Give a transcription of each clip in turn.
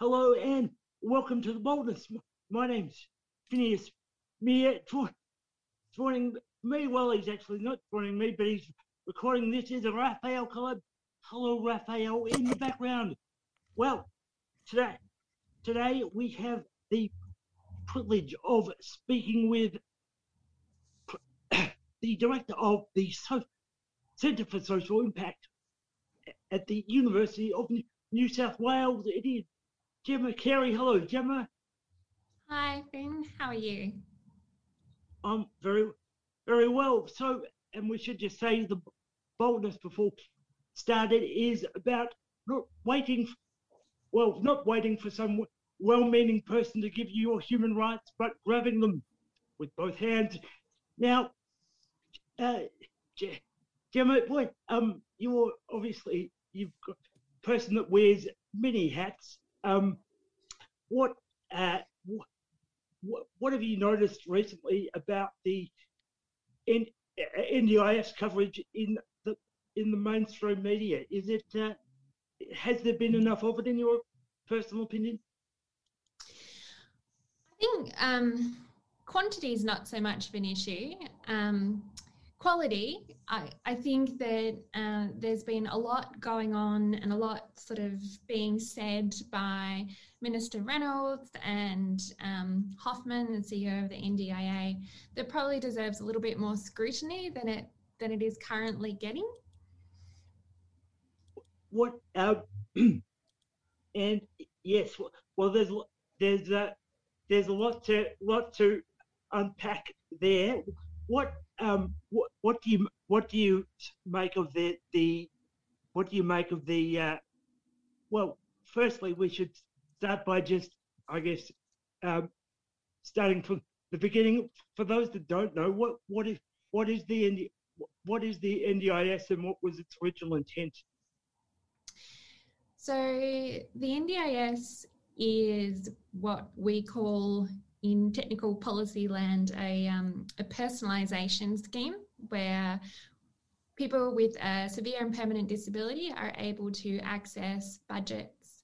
Hello and welcome to the boldness. My name's Phineas Meere. Uh, joining me, well, he's actually not joining me, but he's recording this is a Raphael Kaleb. Hello, Raphael, in the background. Well, today, today we have the privilege of speaking with the director of the so- Centre for Social Impact at the University of New South Wales. It is Gemma Carey. Hello, Gemma. Hi, Finn. How are you? I'm very, very well. So, and we should just say the boldness before started is about not waiting, well, not waiting for some well-meaning person to give you your human rights, but grabbing them with both hands. Now, uh, Gemma, boy, um, you're obviously you've got a person that wears many hats. Um, what, uh, what, what have you noticed recently about the N- NDIS coverage in the in the mainstream media? Is it uh, has there been enough of it in your personal opinion? I think um, quantity is not so much of an issue. Um, quality, I, I think that uh, there's been a lot going on and a lot sort of being said by Minister Reynolds and um, Hoffman, the CEO of the NDIA, that probably deserves a little bit more scrutiny than it than it is currently getting. What uh, and yes, well, there's there's a there's a lot to lot to unpack there. What um, what, what do you what do you make of the the what do you make of the uh, well? Firstly, we should start by just I guess um, starting from the beginning. For those that don't know, what what is what is the what is the NDIS and what was its original intent? So the NDIS is what we call in technical policy land a, um, a personalisation scheme where people with a severe and permanent disability are able to access budgets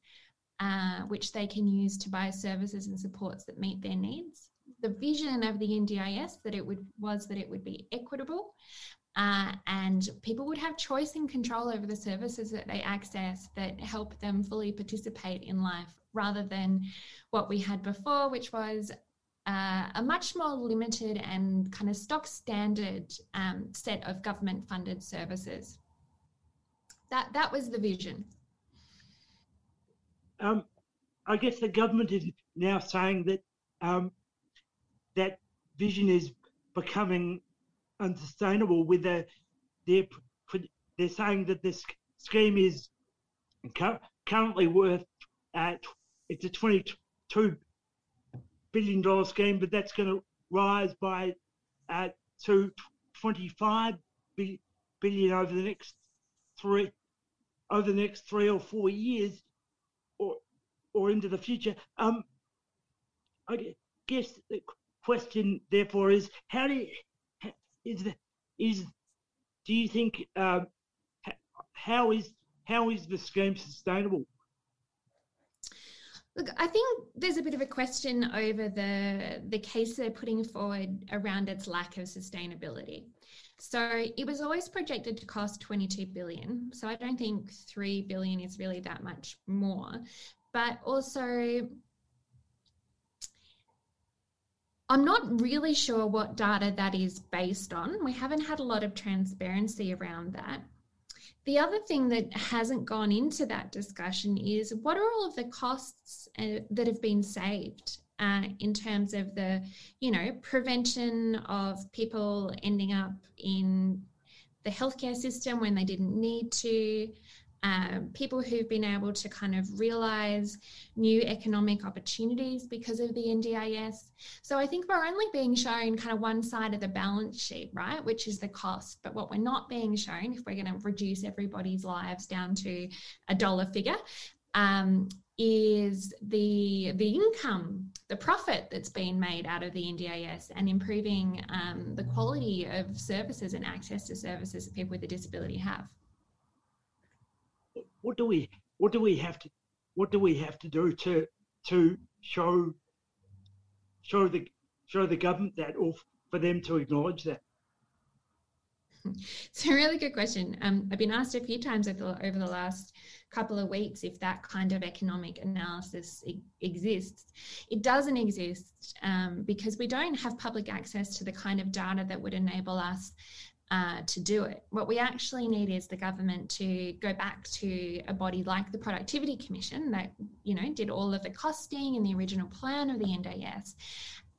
uh, which they can use to buy services and supports that meet their needs. The vision of the NDIS that it would was that it would be equitable uh, and people would have choice and control over the services that they access that help them fully participate in life rather than what we had before, which was uh, a much more limited and kind of stock standard um, set of government funded services. That, that was the vision. Um, I guess the government is now saying that um, that vision is becoming unsustainable. With the they're they're saying that this scheme is currently worth uh, it's a 22 billion dollar scheme, but that's going to rise by uh, to 25 billion over the next three over the next three or four years, or or into the future. Um, I guess the question therefore is how do you, is the is do you think um, how is how is the scheme sustainable? Look, I think there's a bit of a question over the the case they're putting forward around its lack of sustainability. So it was always projected to cost 22 billion. So I don't think 3 billion is really that much more. But also I'm not really sure what data that is based on. We haven't had a lot of transparency around that. The other thing that hasn't gone into that discussion is what are all of the costs uh, that have been saved uh, in terms of the, you know, prevention of people ending up in the healthcare system when they didn't need to, um, people who've been able to kind of realize new economic opportunities because of the NDIS. So I think we're only being shown kind of one side of the balance sheet, right, which is the cost. But what we're not being shown, if we're going to reduce everybody's lives down to a dollar figure, um, is the the income, the profit that's been made out of the NDIS and improving um, the quality of services and access to services that people with a disability have what do we what do we have to what do we have to do to to show show the show the government that, or for them to acknowledge that? It's a really good question. Um, I've been asked a few times over, the last couple of weeks if that kind of economic analysis exists. It doesn't exist um, because we don't have public access to the kind of data that would enable us uh, to do it. What we actually need is the government to go back to a body like the Productivity Commission that you know did all of the costing and the original plan of the NDIS,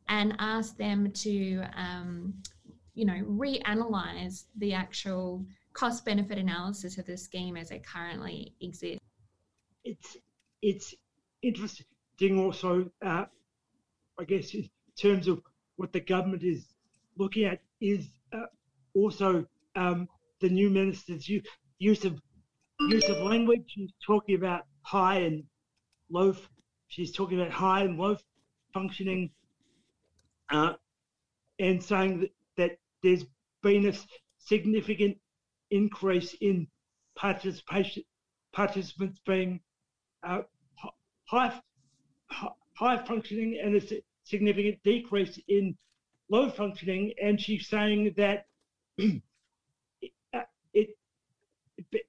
and ask them to um, you know reanalyze the actual cost benefit analysis of the scheme as it currently exists. It's it's interesting also, uh, I guess, in terms of what the government is looking at is uh, also um, the new minister's use of use of language. She's talking about high and low. She's talking about high and low functioning, uh, and saying that, that there's been a significant increase in participation participants being uh, high high functioning and a significant decrease in low functioning. And she's saying that Uh, it, it,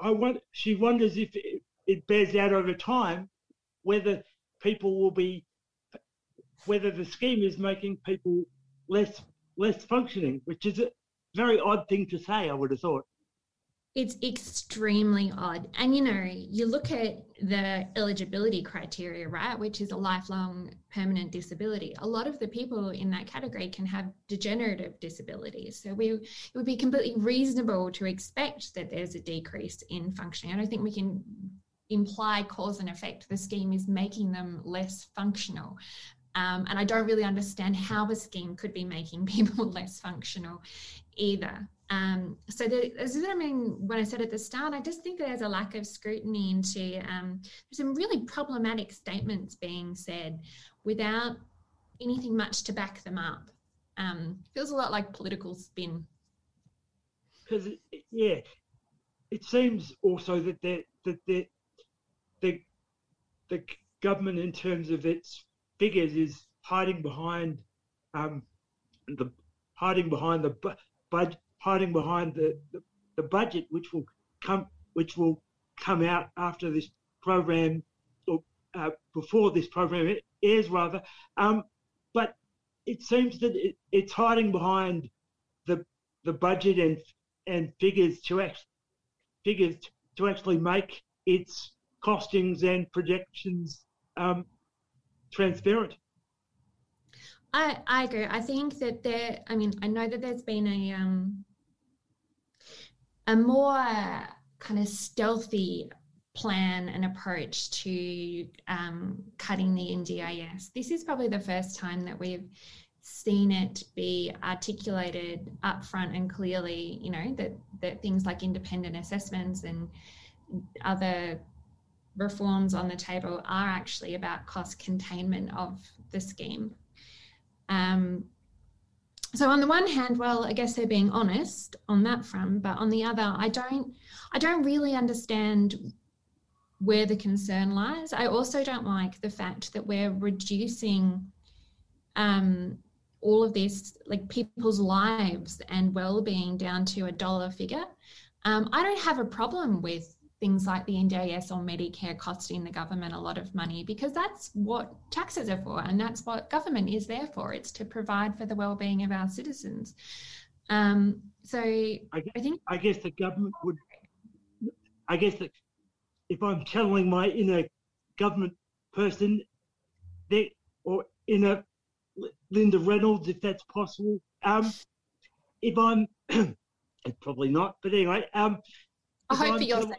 I want, she wonders if it, it bears out over time whether people will be, whether the scheme is making people less less functioning, which is a very odd thing to say. I would have thought. It's extremely odd. And you know, you look at the eligibility criteria, right, which is a lifelong permanent disability. A lot of the people in that category can have degenerative disabilities. So we it would be completely reasonable to expect that there's a decrease in functioning. I don't think we can imply cause and effect. The scheme is making them less functional. Um, and I don't really understand how a scheme could be making people less functional either. Um, so as I mean, when I said at the start, I just think there's a lack of scrutiny into um, some really problematic statements being said without anything much to back them up. Um, feels a lot like political spin. Because yeah, it seems also that the that the the the government, in terms of its figures, is hiding behind um, the hiding behind the budget hiding behind the, the, the budget, which will come which will come out after this program or uh, before this program airs, rather. Um, but it seems that it, it's hiding behind the the budget and and figures to act, figures to actually make its costings and projections um, transparent. I, I agree. I think that there. I mean, I know that there's been a um, a more kind of stealthy plan and approach to um, cutting the NDIS. This is probably the first time that we've seen it be articulated upfront and clearly, you know, that, that things like independent assessments and other reforms on the table are actually about cost containment of the scheme. Um, so on the one hand well i guess they're being honest on that front but on the other i don't i don't really understand where the concern lies. I also don't like the fact that we're reducing um, all of this like people's lives and well-being down to a dollar figure. Um, i don't have a problem with things like the NDIS or Medicare costing the government a lot of money because that's what taxes are for and that's what government is there for. It's to provide for the well-being of our citizens. Um, so I, guess, I think I guess the government would. I guess that if I'm channeling my inner government person, there or inner Linda Reynolds, if that's possible. Um, if I'm, probably not, but anyway. Um, I hope I'm for your sake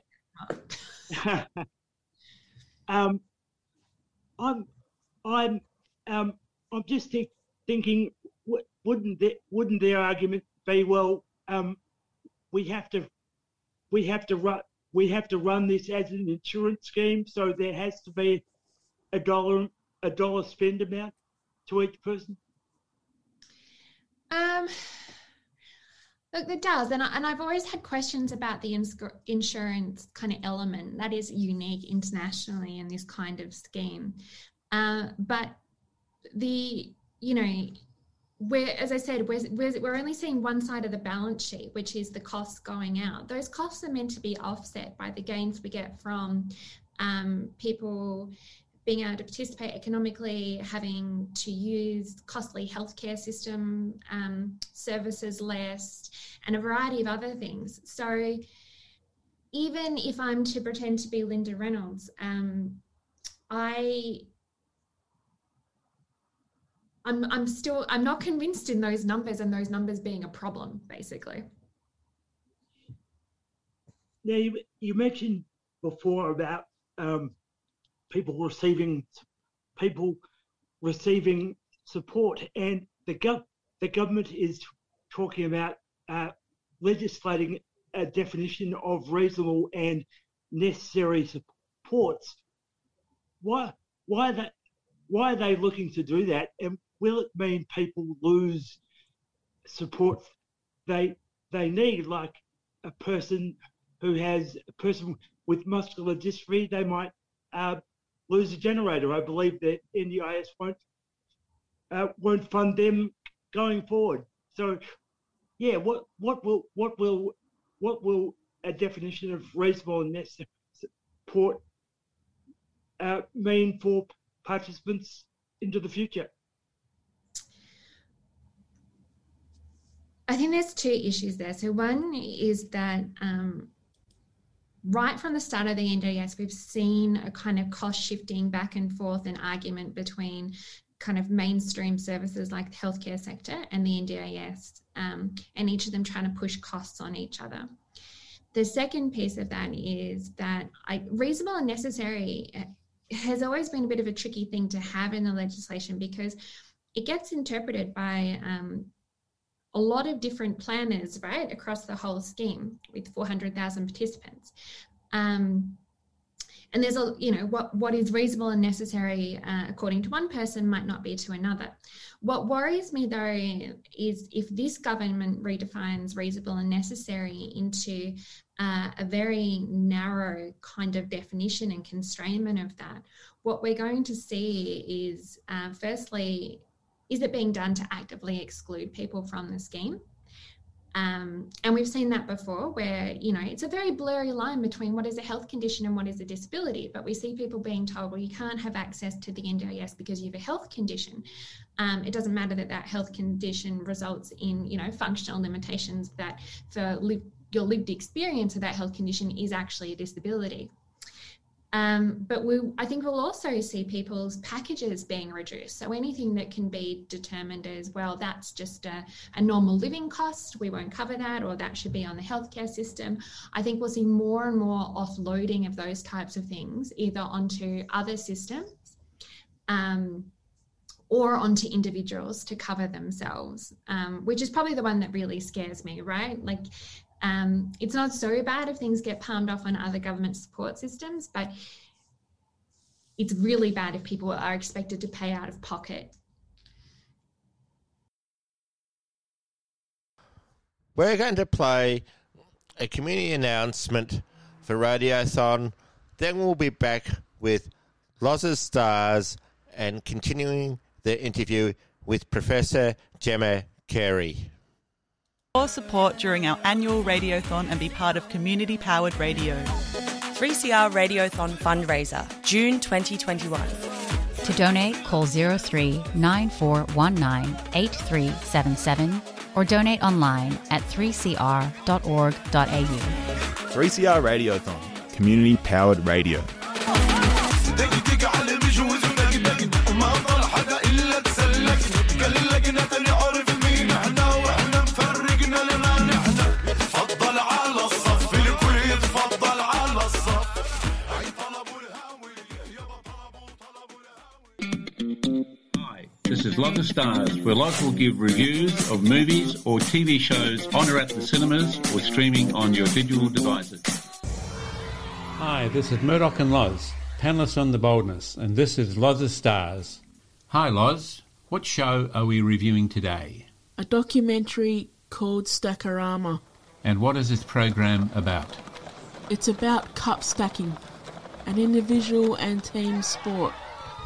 um, I'm, I'm, um, I'm just think, thinking, wouldn't the, wouldn't their argument be well? Um, we have to, we have to run, we have to run this as an insurance scheme, so there has to be a dollar, a dollar spend amount to each person. Um, Look, it does, and I, and I've always had questions about the ins- insurance kind of element that is unique internationally in this kind of scheme. Uh, but the you know we're as I said we're, we're we're only seeing one side of the balance sheet, which is the costs going out. Those costs are meant to be offset by the gains we get from um, people being able to participate economically, having to use costly healthcare system um, services less, and a variety of other things. So, even if I'm to pretend to be Linda Reynolds, um, I I'm I'm still I'm not convinced in those numbers and those numbers being a problem, basically. Now you you mentioned before about um, people receiving people receiving support, and the gov the government is talking about uh, legislating a definition of reasonable and necessary supports. Why why that why are they looking to do that? And will it mean people lose support they they need, like a person who has a person with muscular dystrophy, they might uh, lose a generator. I believe that NDIS won't uh, won't fund them going forward. So, yeah, what what will what will what will a definition of reasonable and necessary support uh, mean for participants into the future? I think there's two issues there. So one is that um, right from the start of the NDIS, we've seen a kind of cost shifting back and forth and argument between kind of mainstream services like the healthcare sector and the NDIS, um, and each of them trying to push costs on each other. The second piece of that is that I, reasonable and necessary uh, has always been a bit of a tricky thing to have in the legislation because it gets interpreted by um, a lot of different planners, right, across the whole scheme with 400,000 participants. Um, and there's a, you know, what, what is reasonable and necessary uh, according to one person might not be to another. What worries me though is if this government redefines reasonable and necessary into uh, a very narrow kind of definition and constrainment of that, what we're going to see is, uh, firstly, is it being done to actively exclude people from the scheme? Um, and we've seen that before where, you know, it's a very blurry line between what is a health condition and what is a disability. But we see people being told, well, you can't have access to the NDIS because you have a health condition. Um, it doesn't matter that that health condition results in, you know, functional limitations that for your lived experience of that health condition is actually a disability. Um, but we, I think we'll also see people's packages being reduced. So anything that can be determined as well, that's just a, a, normal living cost. We won't cover that, or that should be on the healthcare system. I think we'll see more and more offloading of those types of things, either onto other systems. Um, or onto individuals to cover themselves, um, which is probably the one that really scares me, right? Like um, it's not so bad if things get palmed off on other government support systems, but it's really bad if people are expected to pay out of pocket. We're going to play a community announcement for Radiothon. Then we'll be back with Loz's Stars and continuing the interview with Professor Gemma Carey. For support during our annual Radiothon and be part of community powered radio. 3CR Radiothon fundraiser, June 2021. To donate, call 03 9419 8377 or donate online at 3cr.org.au. 3CR Radiothon, community powered radio. Is Love the Stars, where Loz will give reviews of movies or TV shows on or at the cinemas or streaming on your digital devices. Hi, this is Murdoch and Loz, panelists on The Boldness, and this is Loz's Stars. Hi, Loz. What show are we reviewing today? A documentary called Stackorama. And what is this program about? It's about cup stacking, an individual and team sport,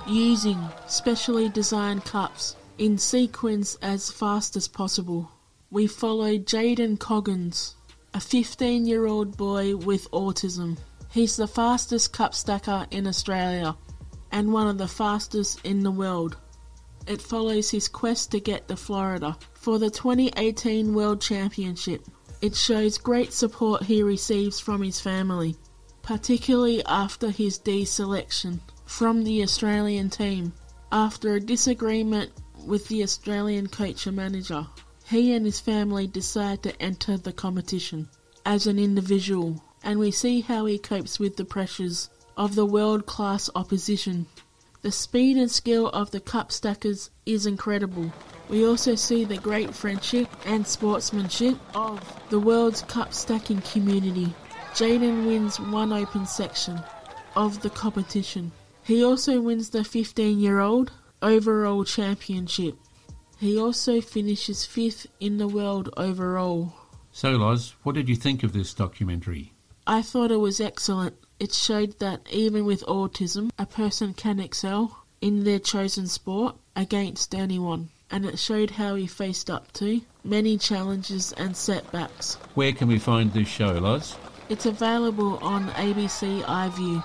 using specially designed cups in sequence as fast as possible. We follow Jaden Coggins, a 15 year old boy with autism. He's the fastest cup stacker in Australia and one of the fastest in the world. It follows his quest to get to Florida for the 2018 World Championship. It shows great support he receives from his family, particularly after his deselection from the Australian team. After a disagreement with the Australian coach and manager, he and his family decide to enter the competition as an individual, and we see how he copes with the pressures of the world class opposition. The speed and skill of the cup stackers is incredible. We also see the great friendship and sportsmanship of the world's cup stacking community. Jaden wins one open section of the competition. He also wins the 15 year old overall championship. He also finishes fifth in the world overall. So, Loz, what did you think of this documentary? I thought it was excellent. It showed that even with autism, a person can excel in their chosen sport against anyone, and it showed how he faced up to many challenges and setbacks. Where can we find this show, Loz? It's available on ABC iView.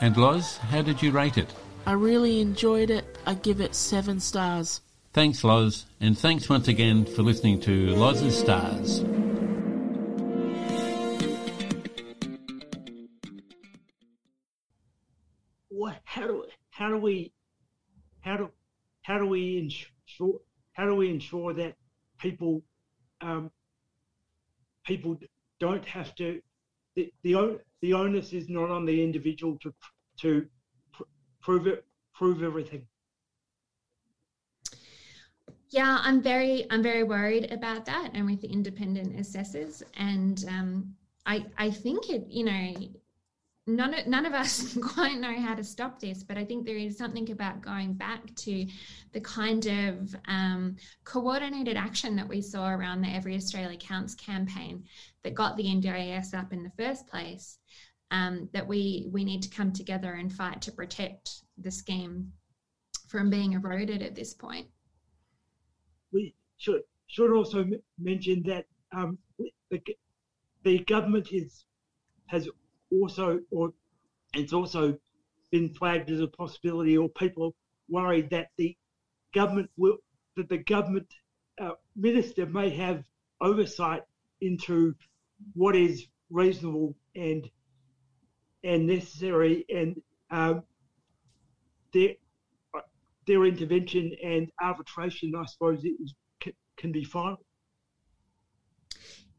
And Loz, how did you rate it? I really enjoyed it. I give it seven stars. Thanks, Loz, and thanks once again for listening to Loz's Stars. what how do how do we how do how do we ensure how do we ensure that people um, people don't have to the, the the onus is not on the individual to to pr- prove it prove everything. Yeah i'm very i'm very worried about that and with the independent assessors and um, i i think it you know none of, none of us quite know how to stop this, but I think there is something about going back to the kind of um, coordinated action that we saw around the Every Australia Counts campaign that got the NDIS up in the first place. Um, that we we need to come together and fight to protect the scheme from being eroded at this point. We should should also mention that um, the the government is has also, or it's also been flagged as a possibility, or people worried that the government will, that the government uh, minister may have oversight into what is reasonable and and necessary, and um, their their intervention and arbitration, I suppose, can, can be final.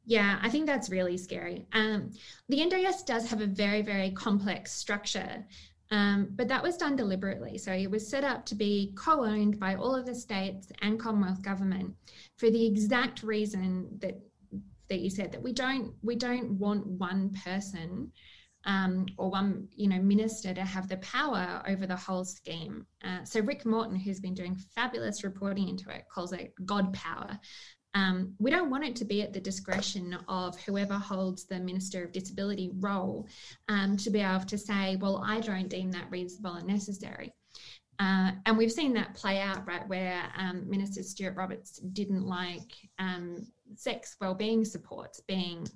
Yeah, I think that's really scary. Um, the NDIS does have a very, very complex structure, um, but that was done deliberately. So it was set up to be co owned by all of the states and Commonwealth government for the exact reason that that you said that we don't we don't want one person um, or one you know minister to have the power over the whole scheme. Uh, so Rick Morton, who's been doing fabulous reporting into it, calls it God power. Um, we don't want it to be at the discretion of whoever holds the Minister of Disability role um, to be able to say, well, I don't deem that reasonable and necessary. Uh, and we've seen that play out, right, where um, Minister Stuart Roberts didn't like um, sex wellbeing supports being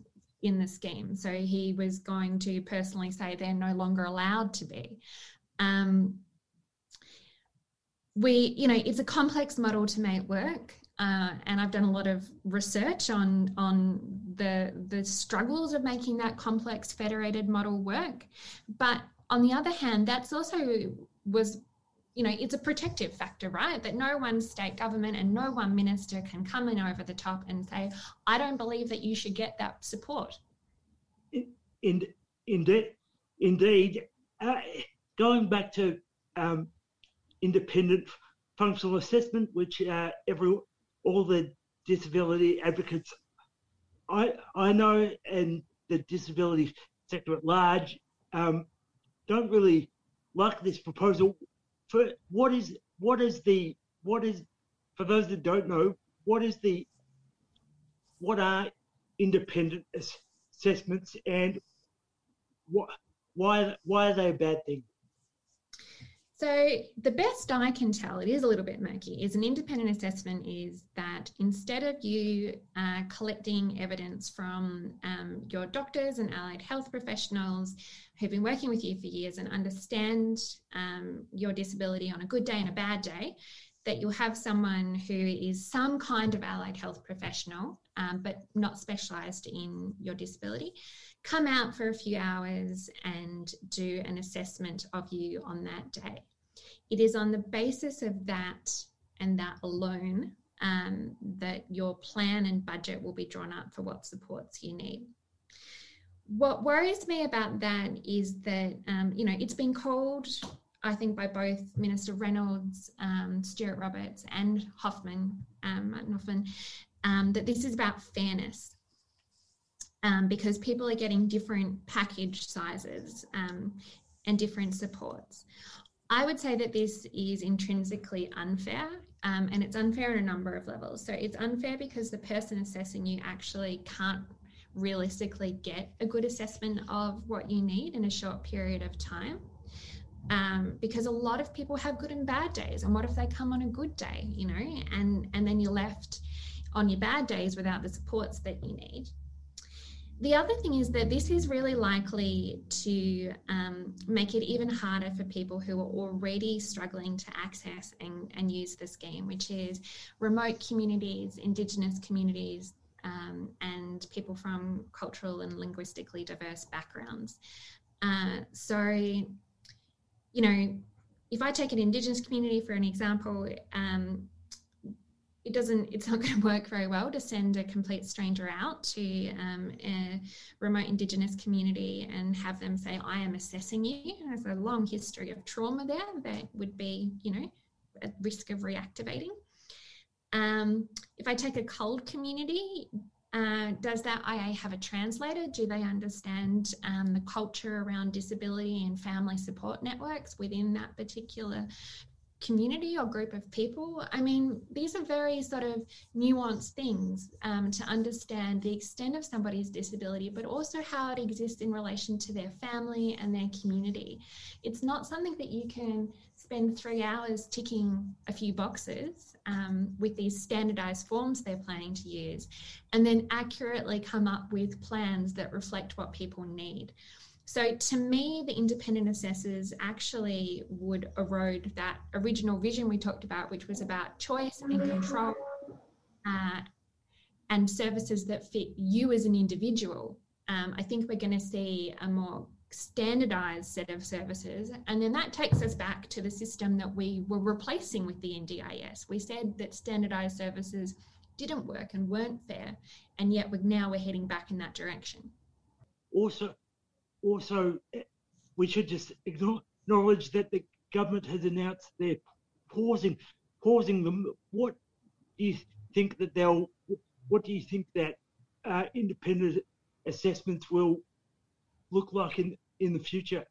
in the scheme. So he was going to personally say they're no longer allowed to be. Um, we, you know, it's a complex model to make work. Uh, and I've done a lot of research on on the the struggles of making that complex federated model work. But on the other hand, that's also was you know it's a protective factor right that no one state government and no one minister can come in over the top and say i don't believe that you should get that support in, indeed indeed uh, going back to um, independent functional assessment which uh, every all the disability advocates I I know and the disability sector at large um, don't really like this proposal. For what is what is the what is for those that don't know what is the what are independent assessments and what why why are they a bad thing? So the best I can tell, it is a little bit murky, is an independent assessment is that instead of you uh, collecting evidence from um, your doctors and allied health professionals who've been working with you for years and understand um, your disability on a good day and a bad day, that you'll have someone who is some kind of allied health professional, um, but not specialised in your disability, come out for a few hours and do an assessment of you on that day. It is on the basis of that and that alone um, that your plan and budget will be drawn up for what supports you need. What worries me about that is that, um, you know, it's been called I think by both Minister Reynolds, um, Stuart Roberts, and Hoffman, um, Martin Hoffman, um, that this is about fairness. Um, because people are getting different package sizes and different supports. I would say that this is intrinsically unfair, um, and it's unfair on a number of levels. So it's unfair because the person assessing you actually can't realistically get a good assessment of what you need in a short period of time um, because a lot of people have good and bad days and what if they come on a good day you know and and then you're left on your bad days without the supports that you need the other thing is that this is really likely to um, make it even harder for people who are already struggling to access and, and use the scheme, which is remote communities, Indigenous communities, um, and people from cultural and linguistically diverse backgrounds. Uh, so you know, if I take an Indigenous community for an example, um, it doesn't it's not going to work very well to send a complete stranger out to um, a remote indigenous community and have them say i am assessing you there's a long history of trauma there that would be you know at risk of reactivating um, if i take a CALD community uh, does that IA have a translator? Do they understand um, the culture around disability and family support networks within that particular community or group of people? I mean, these are very sort of nuanced things um, to understand the extent of somebody's disability, but also how it exists in relation to their family and their community. It's not something that you can spend three hours ticking a few boxes um, with these standardized forms they're planning to use, and then accurately come up with plans that reflect what people need. So, to me, the independent assessors actually would erode that original vision we talked about, which was about choice and control uh, and services that fit you as an individual. Um, I think we're going to see a more standardized set of services. And then that takes us back to the system that we were replacing with the NDIS. We said that standardized services didn't work and weren't fair, and yet we're, now we're heading back in that direction. Also, also, we should just acknowledge that the government has announced they're pausing, pausing them. What do you think that they'll? What do you think that uh, independent assessments will look like in in the future?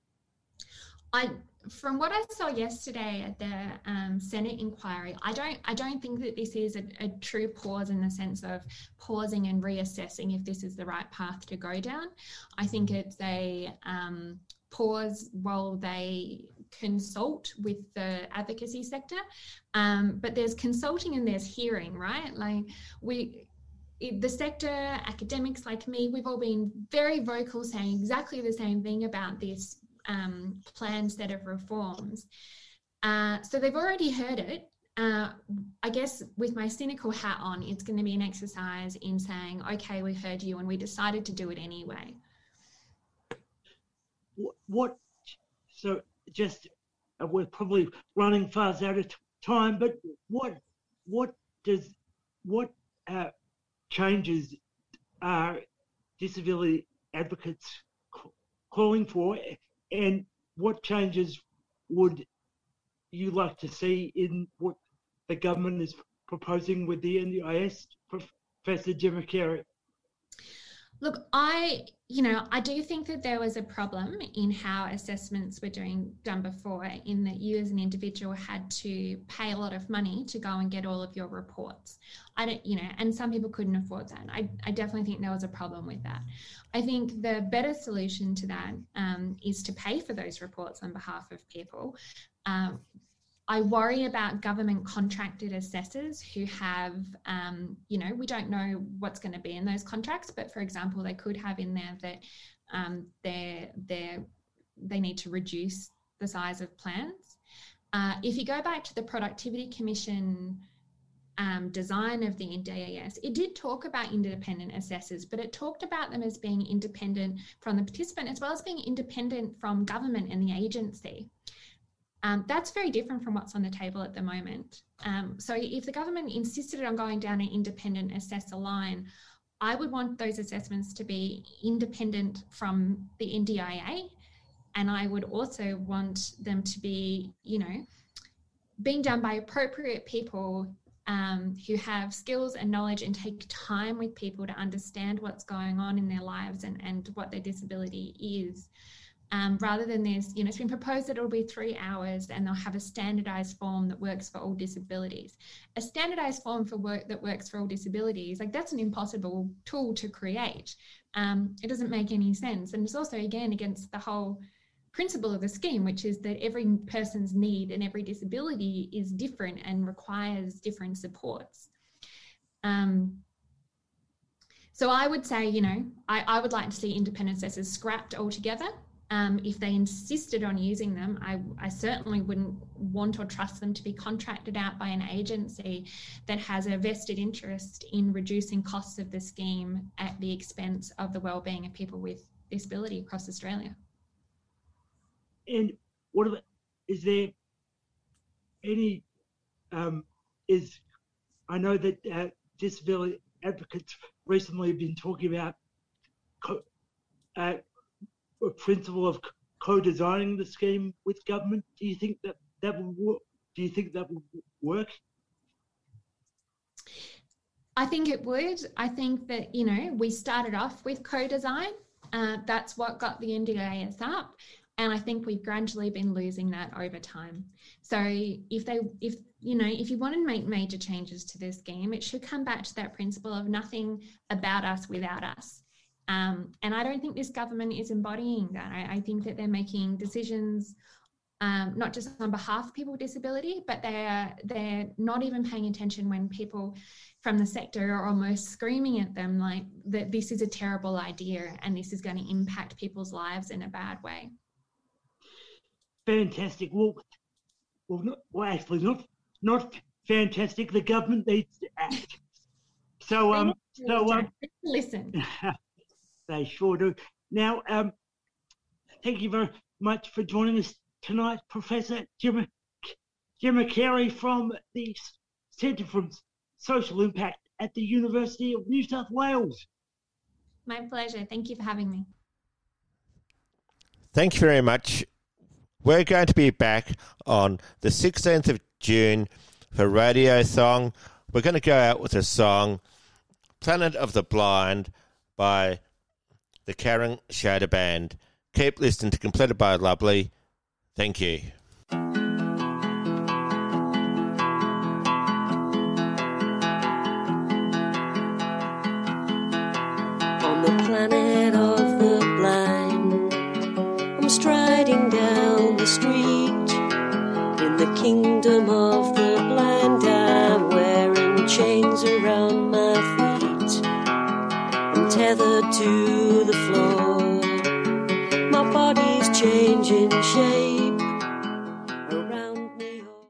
I, from what I saw yesterday at the um, Senate inquiry, I don't, I don't think that this is a, a, true pause in the sense of pausing and reassessing if this is the right path to go down. I think it's a um, pause while they consult with the advocacy sector, um, but there's consulting and there's hearing, right? Like we the sector, academics like me, we've all been very vocal saying exactly the same thing about this um, planned set of reforms. Uh, so they've already heard it. Uh, I guess with my cynical hat on, it's going to be an exercise in saying, okay, we heard you and we decided to do it anyway. What, so just, uh, we're probably running fast out of time, but what, what does, what, uh, changes are disability advocates calling for, and what changes would you like to see in what the government is proposing with the NDIS, Professor Jim Carey? Look, I, you know, I do think that there was a problem in how assessments were doing done before, in that you as an individual had to pay a lot of money to go and get all of your reports. I don't, you know, and some people couldn't afford that. I, I definitely think there was a problem with that. I think the better solution to that um, is to pay for those reports on behalf of people. Um, I worry about government contracted assessors who have, um, you know, we don't know what's going to be in those contracts, but for example, they could have in there that um, they're, they're, they need to reduce the size of plans. Uh, if you go back to the Productivity Commission um, design of the NDIS, it did talk about independent assessors, but it talked about them as being independent from the participant as well as being independent from government and the agency. Um, that's very different from what's on the table at the moment. Um, so, if the government insisted on going down an independent assessor line, I would want those assessments to be independent from the NDIA, and I would also want them to be, you know, being done by appropriate people um, who have skills and knowledge and take time with people to understand what's going on in their lives and, and what their disability is um, rather than this, you know, it's been proposed that it'll be three hours and they'll have a standardized form that works for all disabilities. A standardized form for work that works for all disabilities, like that's an impossible tool to create. Um, it doesn't make any sense. And it's also, again, against the whole principle of the scheme, which is that every person's need and every disability is different and requires different supports. Um, so I would say, you know, I, I would like to see independent assessors scrapped altogether um, if they insisted on using them, I, I, certainly wouldn't want or trust them to be contracted out by an agency that has a vested interest in reducing costs of the scheme at the expense of the well-being of people with disability across Australia. And what is there any um, is I know that uh, disability advocates recently have been talking about co- uh, principle of co-designing the scheme with government? Do you think that that will? Do you think that will work? I think it would. I think that you know we started off with co-design. Uh, that's what got the NDIS up, and I think we've gradually been losing that over time. So if they, if you know, if you want to make major changes to this scheme, it should come back to that principle of nothing about us without us. Um, and I don't think this government is embodying that. I, I think that they're making decisions um, not just on behalf of people with disability, but they're they're not even paying attention when people from the sector are almost screaming at them like that this is a terrible idea and this is going to impact people's lives in a bad way. Fantastic. Well, well, not, well actually, not not fantastic. The government needs to act. So um, so um, listen. They sure do. Now, um, thank you very much for joining us tonight, Professor Jim, Gemma Carey from the Centre for Social Impact at the University of New South Wales. My pleasure. Thank you for having me. Thank you very much. We're going to be back on the 16th of June for Radiothon. We're going to go out with a song, Planet of the Blind, by the Karen Shader Band. Keep listening to Completed by Lovely. Thank you. On the planet of the blind, I'm striding down the street. In the kingdom of